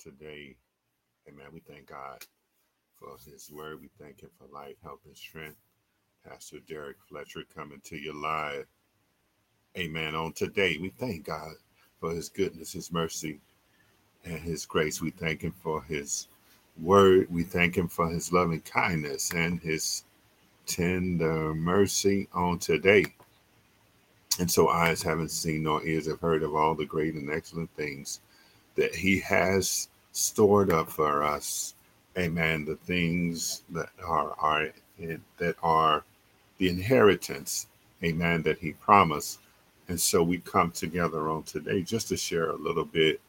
today. Amen. We thank God for his word. We thank him for life, health, and strength. Pastor Derrick Fletcher coming to you live. Amen. On today, we thank God for his goodness, his mercy, and his grace. We thank him for his word. We thank him for his loving kindness and his tender mercy on today. And so eyes haven't seen nor ears have heard of all the great and excellent things that he has stored up for us. Amen. The things that are, are that are the inheritance, amen, that he promised. And so we come together on today just to share a little bit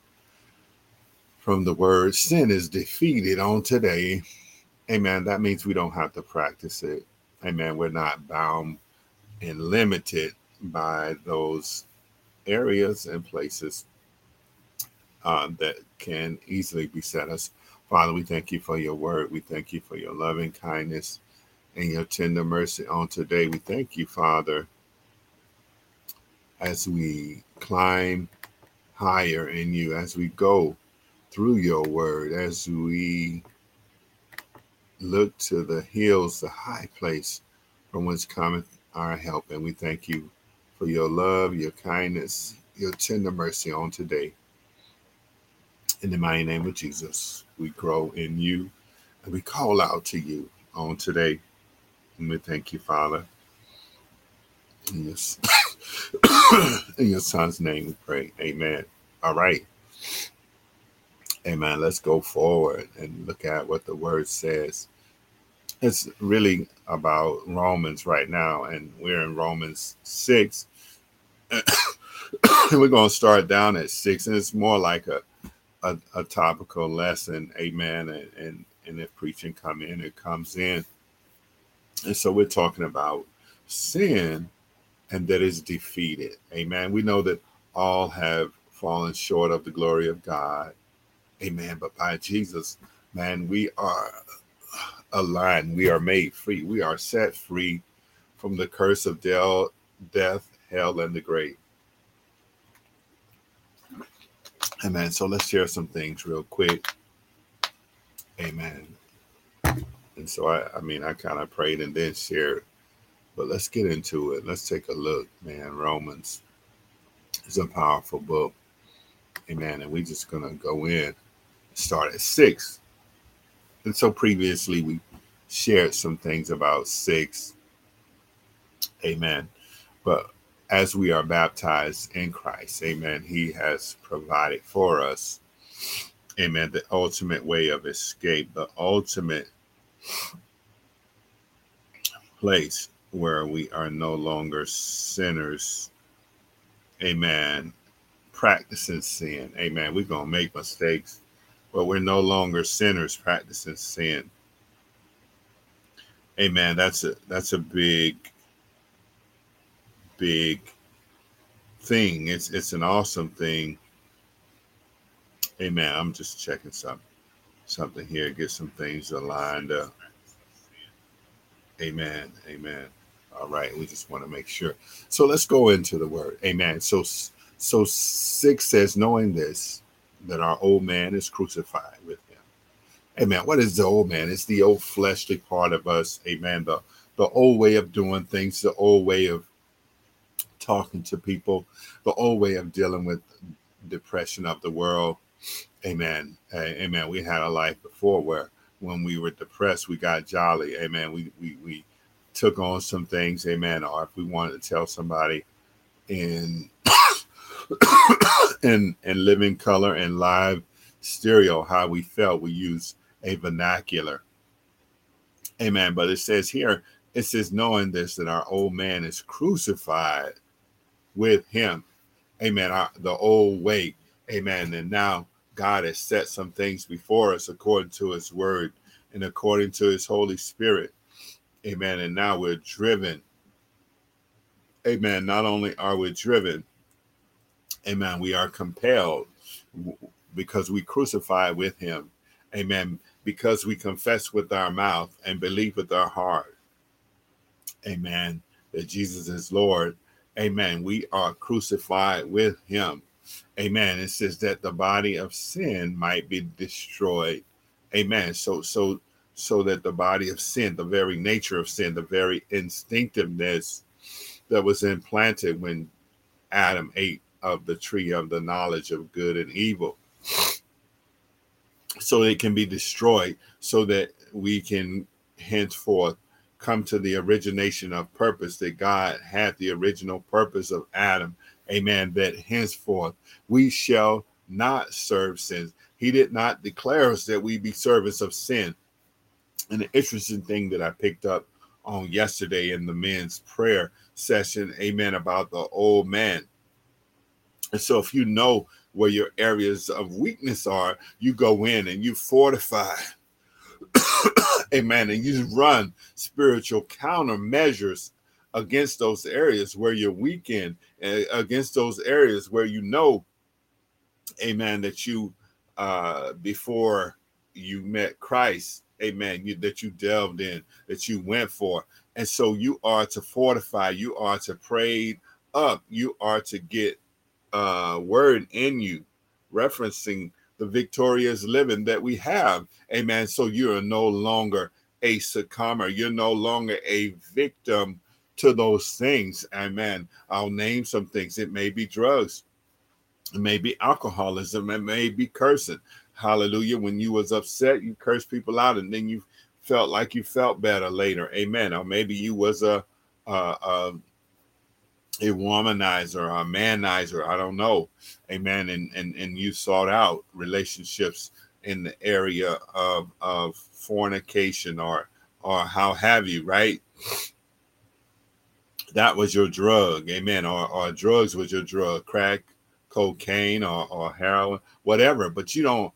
from the word sin is defeated on today. Amen. That means we don't have to practice it. Amen. We're not bound and limited by those areas and places uh, that can easily beset us. Father, we thank you for your word. We thank you for your loving kindness and your tender mercy on today. We thank you, Father, as we climb higher in you, as we go through your word, as we look to the hills, the high place from whence cometh our help. And we thank you for your love, your kindness, your tender mercy on today. In the mighty name of Jesus, we grow in you and we call out to you on today. And we thank you, Father. In your, in your son's name we pray. Amen. All right. Amen. Let's go forward and look at what the word says. It's really about Romans right now, and we're in Romans 6. and we're going to start down at 6, and it's more like a a, a topical lesson, amen. And, and and if preaching come in, it comes in. And so we're talking about sin and that is defeated. Amen. We know that all have fallen short of the glory of God. Amen. But by Jesus, man, we are aligned. We are made free. We are set free from the curse of death, hell, and the grave. Amen. So let's share some things real quick. Amen. And so I, I mean, I kind of prayed and then shared, but let's get into it. Let's take a look, man. Romans is a powerful book. Amen. And we're just to go in, start at six. And so previously we shared some things about six. Amen. But as we are baptized in Christ, amen, He has provided for us, amen, the ultimate way of escape, the ultimate place where we are no longer sinners, amen, practicing sin, amen. We're going to make mistakes, but we're no longer sinners practicing sin. Amen. That's a that's a big big thing. It's it's an awesome thing. Amen. I'm just checking some something here, get some things aligned up. Amen. Amen. All right. We just want to make sure. So let's go into the word. Amen. So so six says, knowing this, that our old man is crucified with him. Amen. What is the old man? It's the old fleshly part of us. Amen. The the old way of doing things, the old way of talking to people, the old way of dealing with depression of the world. Amen. Amen. We had a life before where when we were depressed, we got jolly. Amen. We we we took on some things. Amen. Or if we wanted to tell somebody in in in living color and live stereo how we felt, we use a vernacular. Amen. But it says here, it says, knowing this, that our old man is crucified with him. Amen. The old way. Amen. And now God has set some things before us according to his word and according to his Holy Spirit. Amen. And now we're driven. Amen. Not only are we driven, amen, we are compelled because we crucify with him. Amen. Because we confess with our mouth and believe with our heart. Amen. That Jesus is Lord Amen. We are crucified with him. Amen. It says that the body of sin might be destroyed. Amen. So so so that the body of sin, the very nature of sin, the very instinctiveness that was implanted when Adam ate of the tree of the knowledge of good and evil. So it can be destroyed so that we can henceforth come to the origination of purpose that God had the original purpose of Adam. Amen. That henceforth we shall not serve sins. He did not declare us that we be servants of sin. And the interesting thing that I picked up on yesterday in the men's prayer session, amen, about the old man. And so if you know where your areas of weakness are, you go in and you fortify. Amen. And you run spiritual countermeasures against those areas where you're weak in, against those areas where you know, amen, that you, uh, before you met Christ, amen, you, that you delved in, that you went for. And so you are to fortify, you are to pray up, you are to get uh, word in you, referencing the victorious living that we have. Amen. So you are no longer a succumber, you're no longer a victim to those things. Amen. I'll name some things. It may be drugs, it may be alcoholism, it may be cursing. Hallelujah. When you was upset, you cursed people out, and then you felt like you felt better later. Amen. Or maybe you was a a, a womanizer, a manizer. I don't know. Amen. And and and you sought out relationships in the area of of fornication or or how have you, right? That was your drug, amen. Or, or drugs was your drug, crack, cocaine, or, or heroin, whatever. But you don't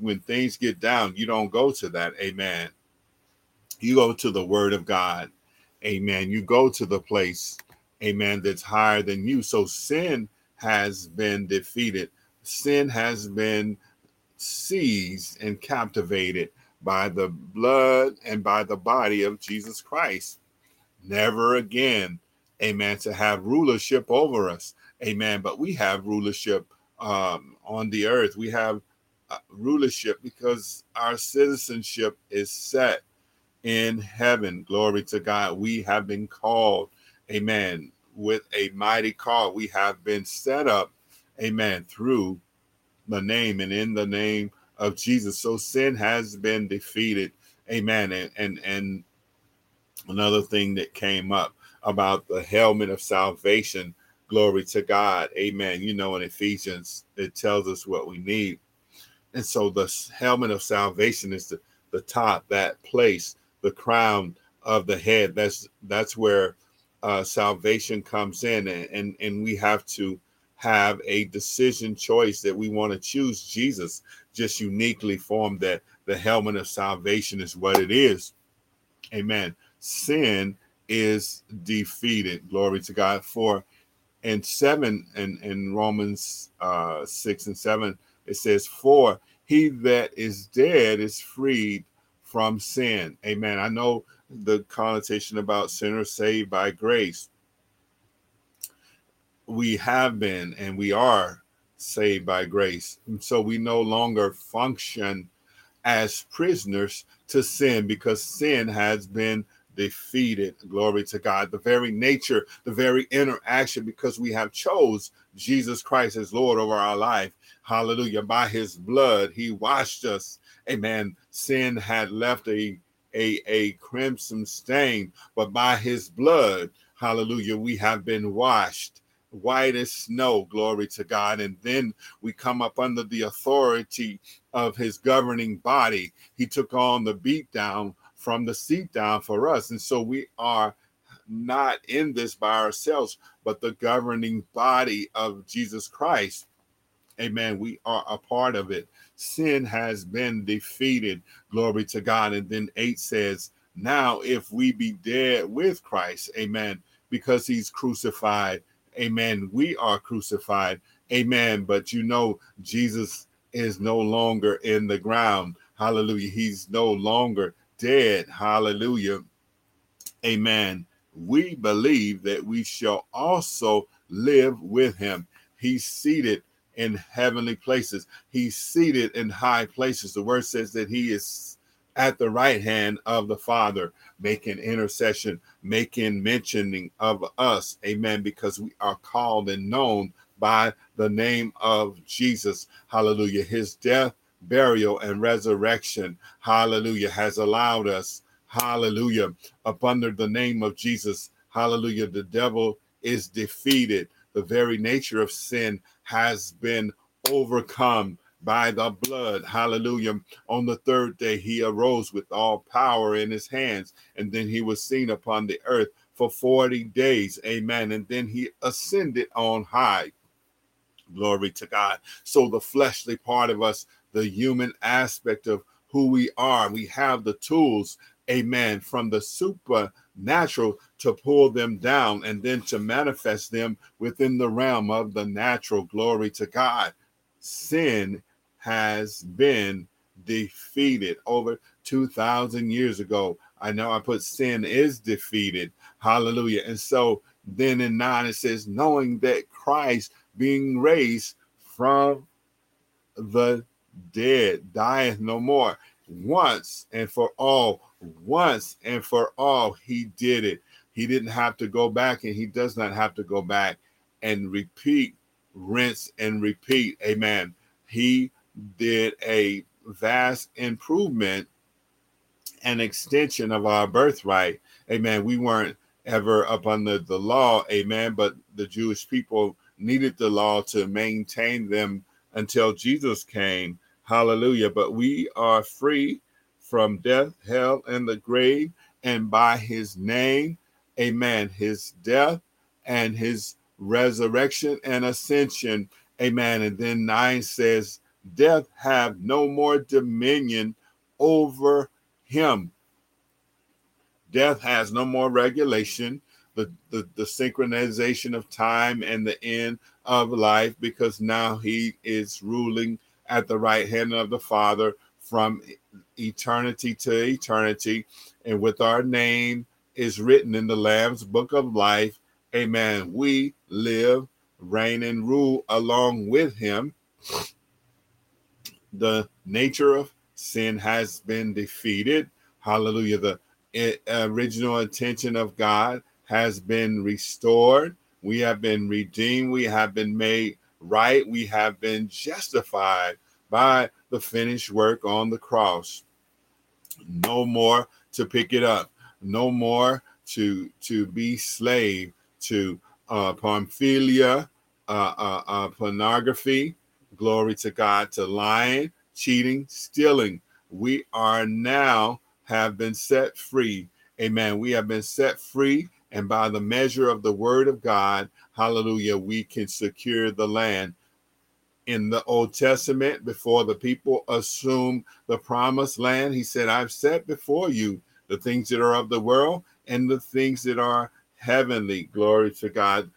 when things get down, you don't go to that. Amen. You go to the word of God. Amen. You go to the place, amen, that's higher than you. So sin has been defeated. Sin has been seized and captivated by the blood and by the body of Jesus Christ. Never again, amen, to have rulership over us. Amen. But we have rulership um, on the earth. We have uh, rulership because our citizenship is set in heaven. Glory to God. We have been called, amen, with a mighty call. We have been set up, amen, through the name and in the name of Jesus. So sin has been defeated. Amen. And and, and another thing that came up about the helmet of salvation. Glory to God. Amen. You know, in Ephesians, it tells us what we need. And so the helmet of salvation is the, the top, that place, the crown of the head. That's that's where uh, salvation comes in, and, and and we have to have a decision choice that we want to choose Jesus, just uniquely formed. That the helmet of salvation is what it is. Amen. Sin is defeated. Glory to God. For and seven and in, in Romans uh, six and seven it says, For he that is dead is freed from sin. Amen. I know the connotation about sinners saved by grace. We have been and we are saved by grace. And so we no longer function as prisoners to sin because sin has been defeated. Glory to God. The very nature, the very interaction, because we have chose Jesus Christ as Lord over our life. Hallelujah. By his blood, he washed us. Amen. Sin had left a, a, a crimson stain, but by his blood, hallelujah, we have been washed white as snow. Glory to God. And then we come up under the authority of his governing body. He took on the beat down from the seat down for us. And so we are not in this by ourselves, but the governing body of Jesus Christ. Amen. We are a part of it. Sin has been defeated. Glory to God. And then 8 says, Now if we be dead with Christ, amen, because he's crucified, amen, we are crucified, amen. But you know, Jesus is no longer in the ground. Hallelujah. He's no longer dead. Hallelujah. Amen. We believe that we shall also live with him. He's seated, in heavenly places. He's seated in high places. The word says that he is at the right hand of the Father, making intercession, making mentioning of us. Amen. Because we are called and known by the name of Jesus. Hallelujah. His death, burial, and resurrection, hallelujah, has allowed us, hallelujah, up under the name of Jesus, hallelujah, the devil is defeated. The very nature of sin has been overcome by the blood. Hallelujah. On the third day, he arose with all power in his hands, and then he was seen upon the earth for 40 days. Amen. And then he ascended on high. Glory to God. So the fleshly part of us, the human aspect of who we are, we have the tools, amen, from the supernatural to pull them down and then to manifest them within the realm of the natural. Glory to God. Sin has been defeated over 2,000 years ago. I know I put sin is defeated. Hallelujah. And so then in 9 it says, knowing that Christ being raised from the dead, dieth no more. Once and for all, once and for all, he did it. He didn't have to go back, and he does not have to go back and repeat, rinse, and repeat. Amen. He did a vast improvement and extension of our birthright. Amen. We weren't ever up under the law. Amen. But the Jewish people needed the law to maintain them until Jesus came. Hallelujah. But we are free from death, hell, and the grave. And by his name, amen, his death and his resurrection and ascension, amen. And then nine says, Death have no more dominion over him. Death has no more regulation the, the, the synchronization of time and the end of life because now he is ruling at the right hand of the Father from eternity to eternity. And with our name is written in the Lamb's book of life, amen. We live, reign, and rule along with him. The nature of sin has been defeated. Hallelujah. The eh, original intention of God has been restored. We have been redeemed. We have been made right. We have been justified by the finished work on the cross. No more to pick it up. No more to to be slave to uh, Pamphilia, uh, uh, uh, pornography. Glory to God. To lying, cheating, stealing. We are now have been set free. Amen. We have been set free and by the measure of the word of God, hallelujah, we can secure the land. In the Old Testament, before the people assume the promised land, he said, I've set before you the things that are of the world and the things that are heavenly. Glory to God.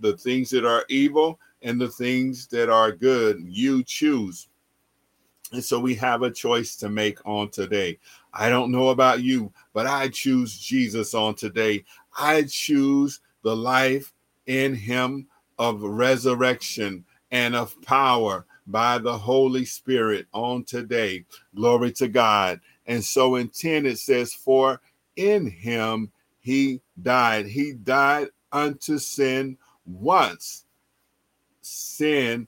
The things that are evil and the things that are good, you choose. And so we have a choice to make on today. I don't know about you, but I choose Jesus on today. I choose the life in him of resurrection and of power by the Holy Spirit on today. Glory to God. And so in 10 it says, For in him he died. He died unto sin once. Sin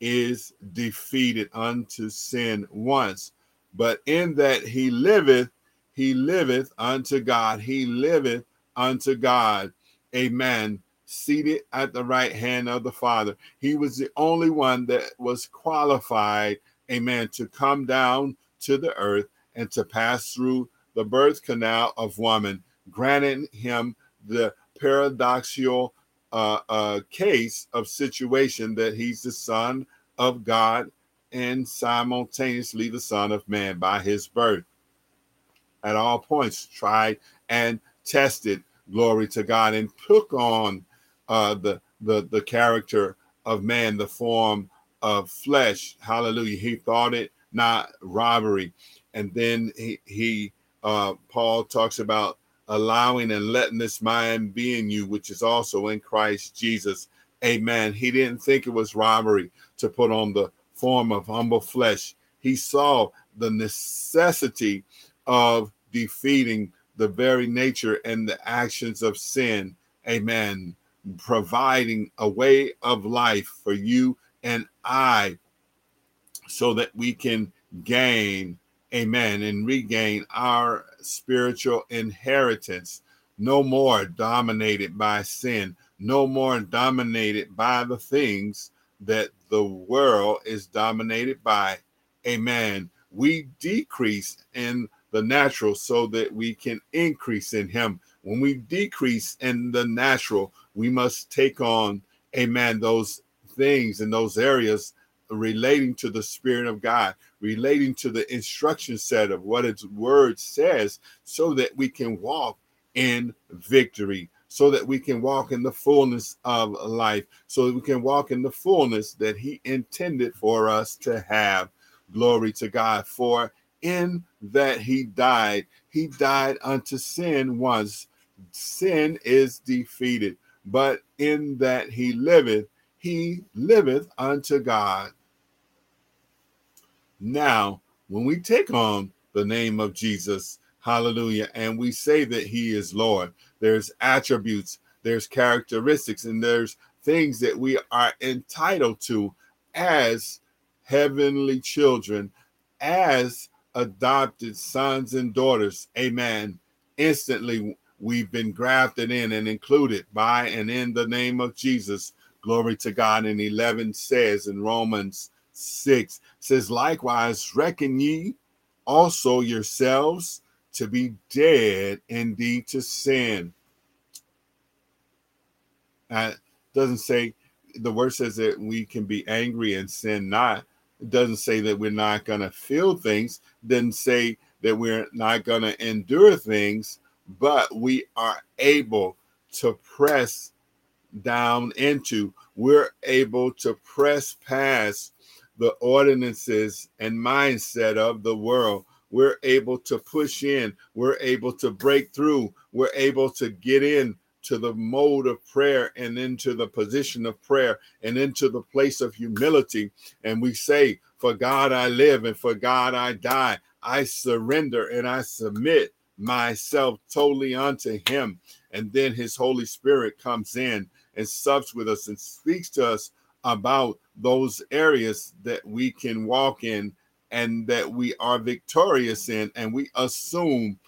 is defeated unto sin once. But in that he liveth, he liveth unto God. He liveth unto God. Amen. Seated at the right hand of the Father. He was the only one that was qualified, amen, to come down to the earth and to pass through the birth canal of woman, granting him the paradoxical uh, uh, case of situation that he's the Son of God and simultaneously the Son of Man by his birth. At all points, tried and tested, glory to God, and took on uh, the, the, the character of man, the form of flesh. Hallelujah. He thought it not robbery. And then he, he uh, Paul talks about allowing and letting this mind be in you, which is also in Christ Jesus. Amen. He didn't think it was robbery to put on the form of humble flesh. He saw the necessity of defeating the very nature and the actions of sin. Amen. Providing a way of life for you and I so that we can gain, amen, and regain our spiritual inheritance. No more dominated by sin, no more dominated by the things that the world is dominated by. Amen. We decrease in the natural so that we can increase in Him. When we decrease in the natural, we must take on, amen, those things in those areas relating to the Spirit of God, relating to the instruction set of what its word says, so that we can walk in victory, so that we can walk in the fullness of life, so that we can walk in the fullness that He intended for us to have. Glory to God. For in that He died, He died unto sin once. Sin is defeated, but in that He liveth, He liveth unto God. Now, when we take on the name of Jesus, hallelujah, and we say that he is Lord, there's attributes, there's characteristics, and there's things that we are entitled to as heavenly children, as adopted sons and daughters. Amen. Instantly, we've been grafted in and included by and in the name of Jesus. Glory to God. And 11 says in Romans 6 says, Likewise, reckon ye also yourselves to be dead indeed to sin. Uh, doesn't say the word says that we can be angry and sin not. It doesn't say that we're not going to feel things. Doesn't say that we're not going to endure things, but we are able to press down into, we're able to press past the ordinances and mindset of the world. We're able to push in, we're able to break through, we're able to get in to the mode of prayer and into the position of prayer and into the place of humility. And we say, For God I live and for God I die. I surrender and I submit myself totally unto Him. And then His Holy Spirit comes in and sups with us and speaks to us about those areas that we can walk in and that we are victorious in and we assume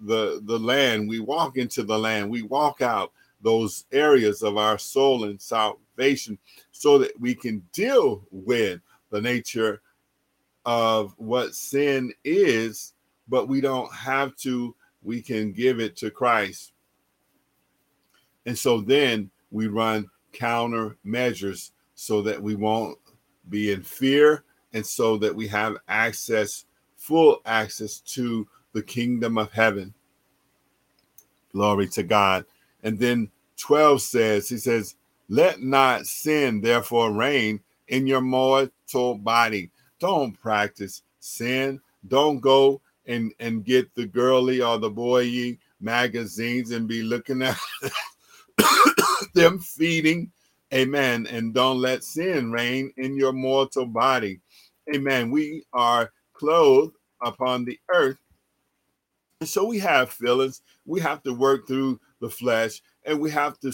the the land. We walk into the land. We walk out those areas of our soul and salvation so that we can deal with the nature of what sin is but we don't have to. We can give it to Christ. And so then we run counter measures so that we won't be in fear and so that we have access, full access to the kingdom of heaven. Glory to God. And then 12 says, He says, Let not sin therefore reign in your mortal body. Don't practice sin. Don't go and, and get the girly or the boy magazines and be looking at them feeding Amen. And don't let sin reign in your mortal body. Amen. We are clothed upon the earth. And so we have feelings. We have to work through the flesh and we have to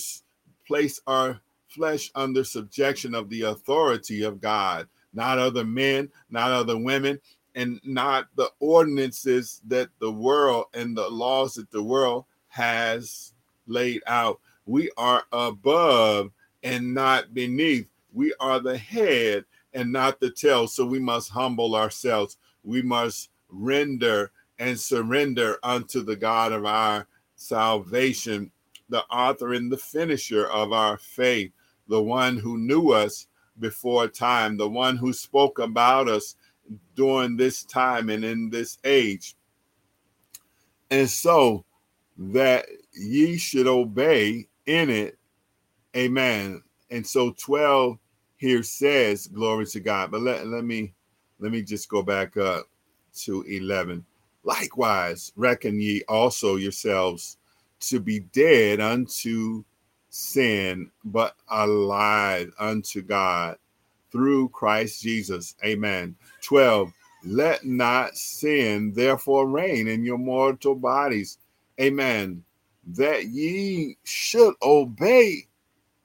place our flesh under subjection of the authority of God, not other men, not other women, and not the ordinances that the world and the laws that the world has laid out. We are above and not beneath. We are the head and not the tail. So we must humble ourselves. We must render and surrender unto the God of our salvation, the author and the finisher of our faith, the one who knew us before time, the one who spoke about us during this time and in this age. And so that ye should obey in it Amen. And so 12 here says, glory to God. But let, let me let me just go back up to 11. Likewise, reckon ye also yourselves to be dead unto sin, but alive unto God through Christ Jesus. Amen. 12. Let not sin therefore reign in your mortal bodies. Amen. That ye should obey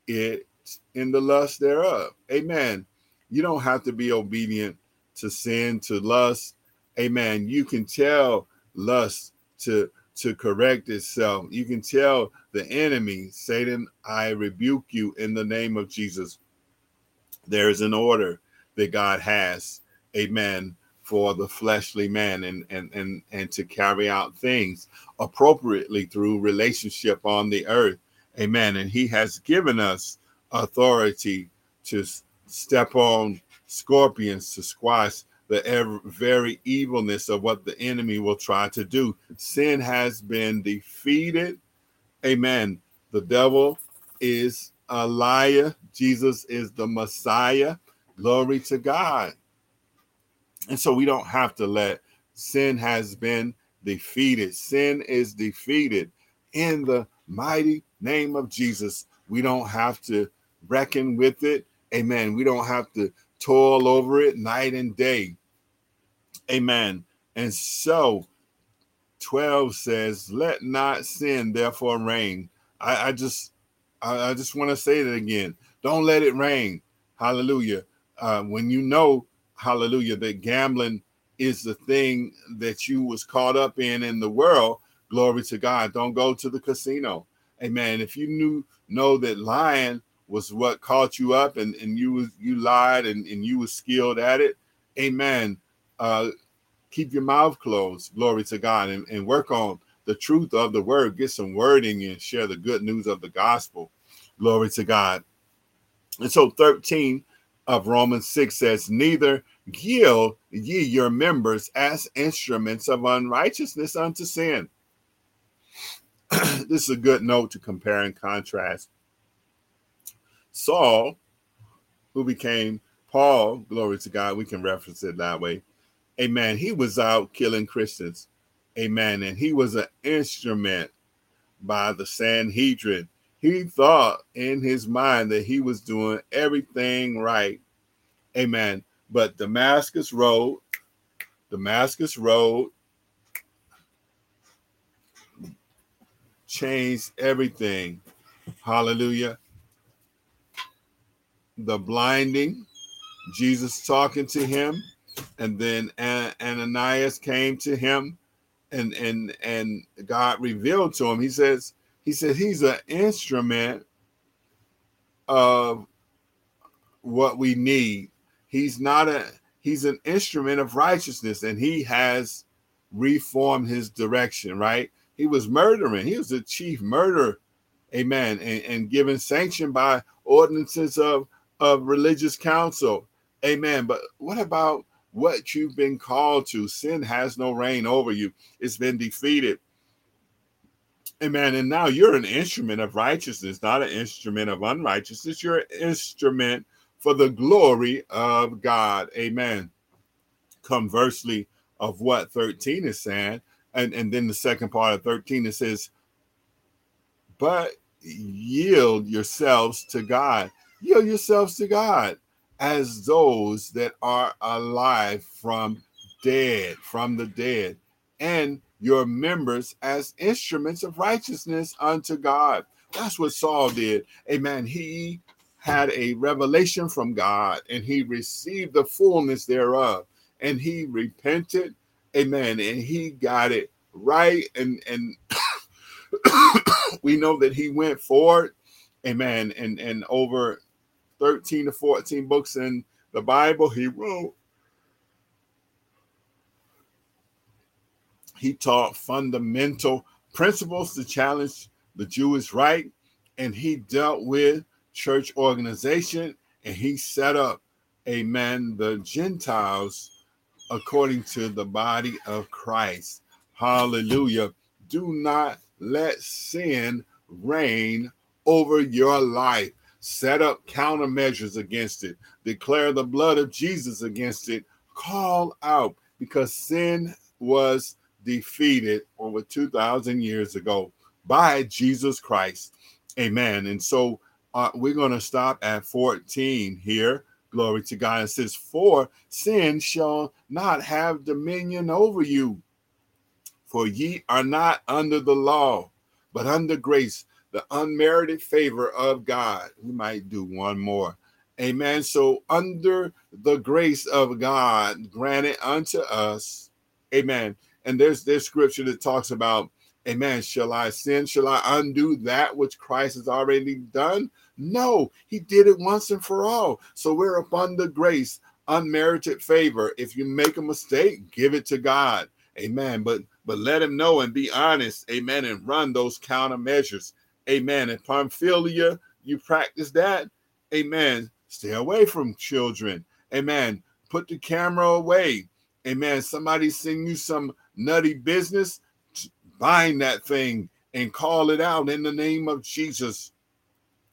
it in the lust thereof. Amen. You don't have to be obedient to sin, to lust. Amen. You can tell lust to to correct itself. You can tell the enemy, Satan, I rebuke you in the name of Jesus. There's an order that God has, amen, for the fleshly man and and and and to carry out things appropriately through relationship on the earth. Amen. And he has given us authority to step on scorpions to squash the very evilness of what the enemy will try to do. Sin has been defeated. Amen. The devil is a liar. Jesus is the Messiah. Glory to God. And so we don't have to let sin has been defeated. Sin is defeated in the mighty name of Jesus. We don't have to reckon with it. Amen. We don't have to toil over it night and day. Amen. And so 12 says, Let not sin therefore reign. I, I just I, I just want to say that again. Don't let it reign. Hallelujah. Uh, when you know, hallelujah, that gambling is the thing that you was caught up in in the world, glory to God. Don't go to the casino. Amen. If you knew know that lying was what caught you up and, and you was you lied and, and you was skilled at it, amen uh, keep your mouth closed, glory to God, and, and work on the truth of the word. Get some word in you and share the good news of the gospel. Glory to God. And so 13 of Romans 6 says, Neither yield ye your members as instruments of unrighteousness unto sin. this is a good note to compare and contrast. Saul, who became Paul, glory to God, we can reference it that way, Amen. He was out killing Christians. Amen. And he was an instrument by the Sanhedrin. He thought in his mind that he was doing everything right. Amen. But Damascus Road, Damascus Road changed everything. Hallelujah. The blinding, Jesus talking to him, and then Ananias came to him and and and God revealed to him. He says he said he's an instrument of what we need. He's not a he's an instrument of righteousness and he has reformed his direction right? He was murdering. He was the chief murderer amen and, and given sanction by ordinances of of religious council amen but what about what you've been called to. Sin has no reign over you, it's been defeated. Amen. And now you're an instrument of righteousness, not an instrument of unrighteousness. You're an instrument for the glory of God. Amen. Conversely, of what 13 is saying, and, and then the second part of 13 it says, But yield yourselves to God. Yield yourselves to God as those that are alive from dead, from the dead, and your members as instruments of righteousness unto God. That's what Saul did. Amen. He had a revelation from God and he received the fullness thereof and he repented. Amen. And he got it right. And and we know that he went forward. Amen. And and over 13 to 14 books in the Bible he wrote. He taught fundamental principles to challenge the Jewish right, and he dealt with church organization, and he set up, amen, the Gentiles according to the body of Christ. Hallelujah. Do not let sin reign over your life set up countermeasures against it, declare the blood of Jesus against it, call out because sin was defeated over 2,000 years ago by Jesus Christ. Amen. And so uh, we're going to stop at 14 here. Glory to God. It says, For sin shall not have dominion over you. For ye are not under the law, but under grace, the unmerited favor of God. We might do one more. Amen. So, under the grace of God granted unto us, amen. And there's this scripture that talks about, amen. Shall I sin? Shall I undo that which Christ has already done? No, he did it once and for all. So we're upon the grace, unmerited favor. If you make a mistake, give it to God. Amen. But but let him know and be honest. Amen. And run those countermeasures. Amen. And Pamphylia, you practice that. Amen. Stay away from children. Amen. Put the camera away. Amen. Somebody send you some nutty business. Bind that thing and call it out in the name of Jesus.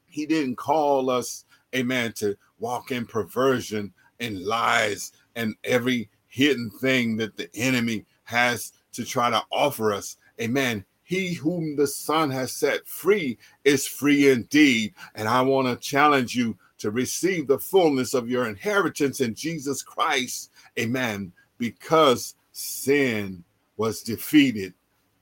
He didn't call us, amen, to walk in perversion and lies and every hidden thing that the enemy has to try to offer us. Amen. He whom the Son has set free is free indeed. And I want to challenge you to receive the fullness of your inheritance in Jesus Christ. Amen. Because sin was defeated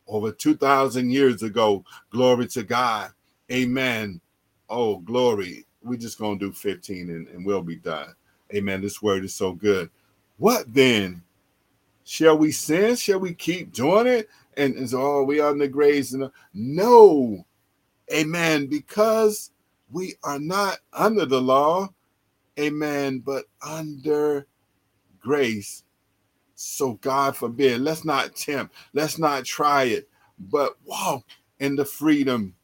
over 2,000 years ago. Glory to God. Amen. Oh, glory. We're just going to do 15 and, and we'll be done. Amen. This word is so good. What then? Shall we sin? Shall we keep doing it? And, and so, oh, we are in the grace. And no, amen. Because we are not under the law, amen, but under grace. So, God forbid, let's not tempt, let's not try it, but walk in the freedom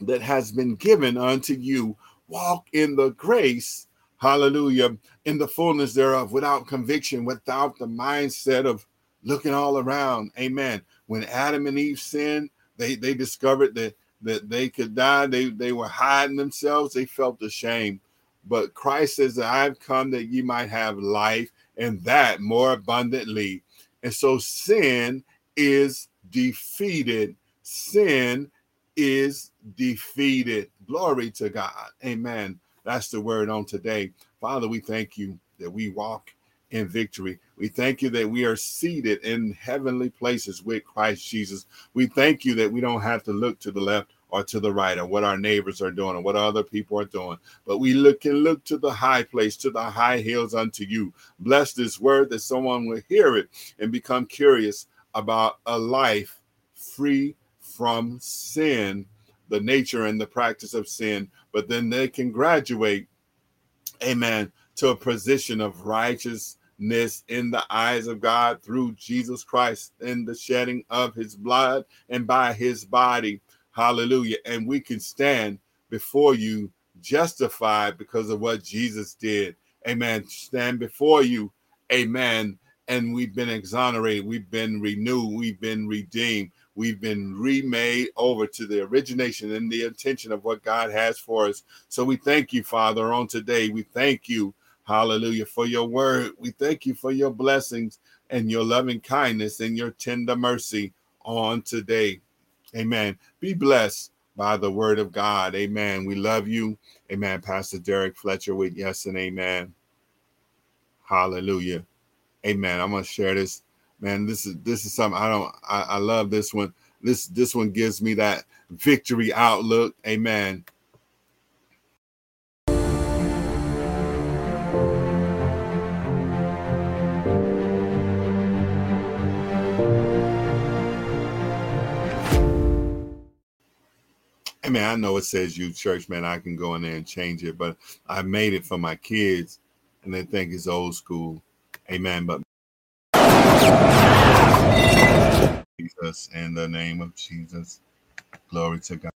that has been given unto you. Walk in the grace, hallelujah, in the fullness thereof, without conviction, without the mindset of looking all around. Amen. When Adam and Eve sinned, they, they discovered that, that they could die. They, they were hiding themselves. They felt ashamed. But Christ says that I've come that ye might have life and that more abundantly. And so sin is defeated. Sin is defeated. Glory to God. Amen. That's the word on today. Father, we thank you that we walk in victory. We thank you that we are seated in heavenly places with Christ Jesus. We thank you that we don't have to look to the left or to the right or what our neighbors are doing or what other people are doing, but we look and look to the high place, to the high hills unto you. Bless this word that someone will hear it and become curious about a life free from sin, the nature and the practice of sin, but then they can graduate, amen, to a position of righteousness in the eyes of God through Jesus Christ in the shedding of his blood and by his body. Hallelujah. And we can stand before you justified because of what Jesus did. Amen. Stand before you. Amen. And we've been exonerated. We've been renewed. We've been redeemed. We've been remade over to the origination and the intention of what God has for us. So we thank you, Father, on today. We thank you, hallelujah, for your word. We thank you for your blessings and your loving kindness and your tender mercy on today. Amen. Be blessed by the word of God. Amen. We love you. Amen. Pastor Derrick Fletcher with yes and amen. Hallelujah. Amen. I'm gonna share this man, this is this is something I don't I, I love this one. This this one gives me that victory outlook. Amen. I mean, I know it says you church, man. I can go in there and change it, but I made it for my kids and they think it's old school. Amen. But Jesus, in the name of Jesus. Glory to God.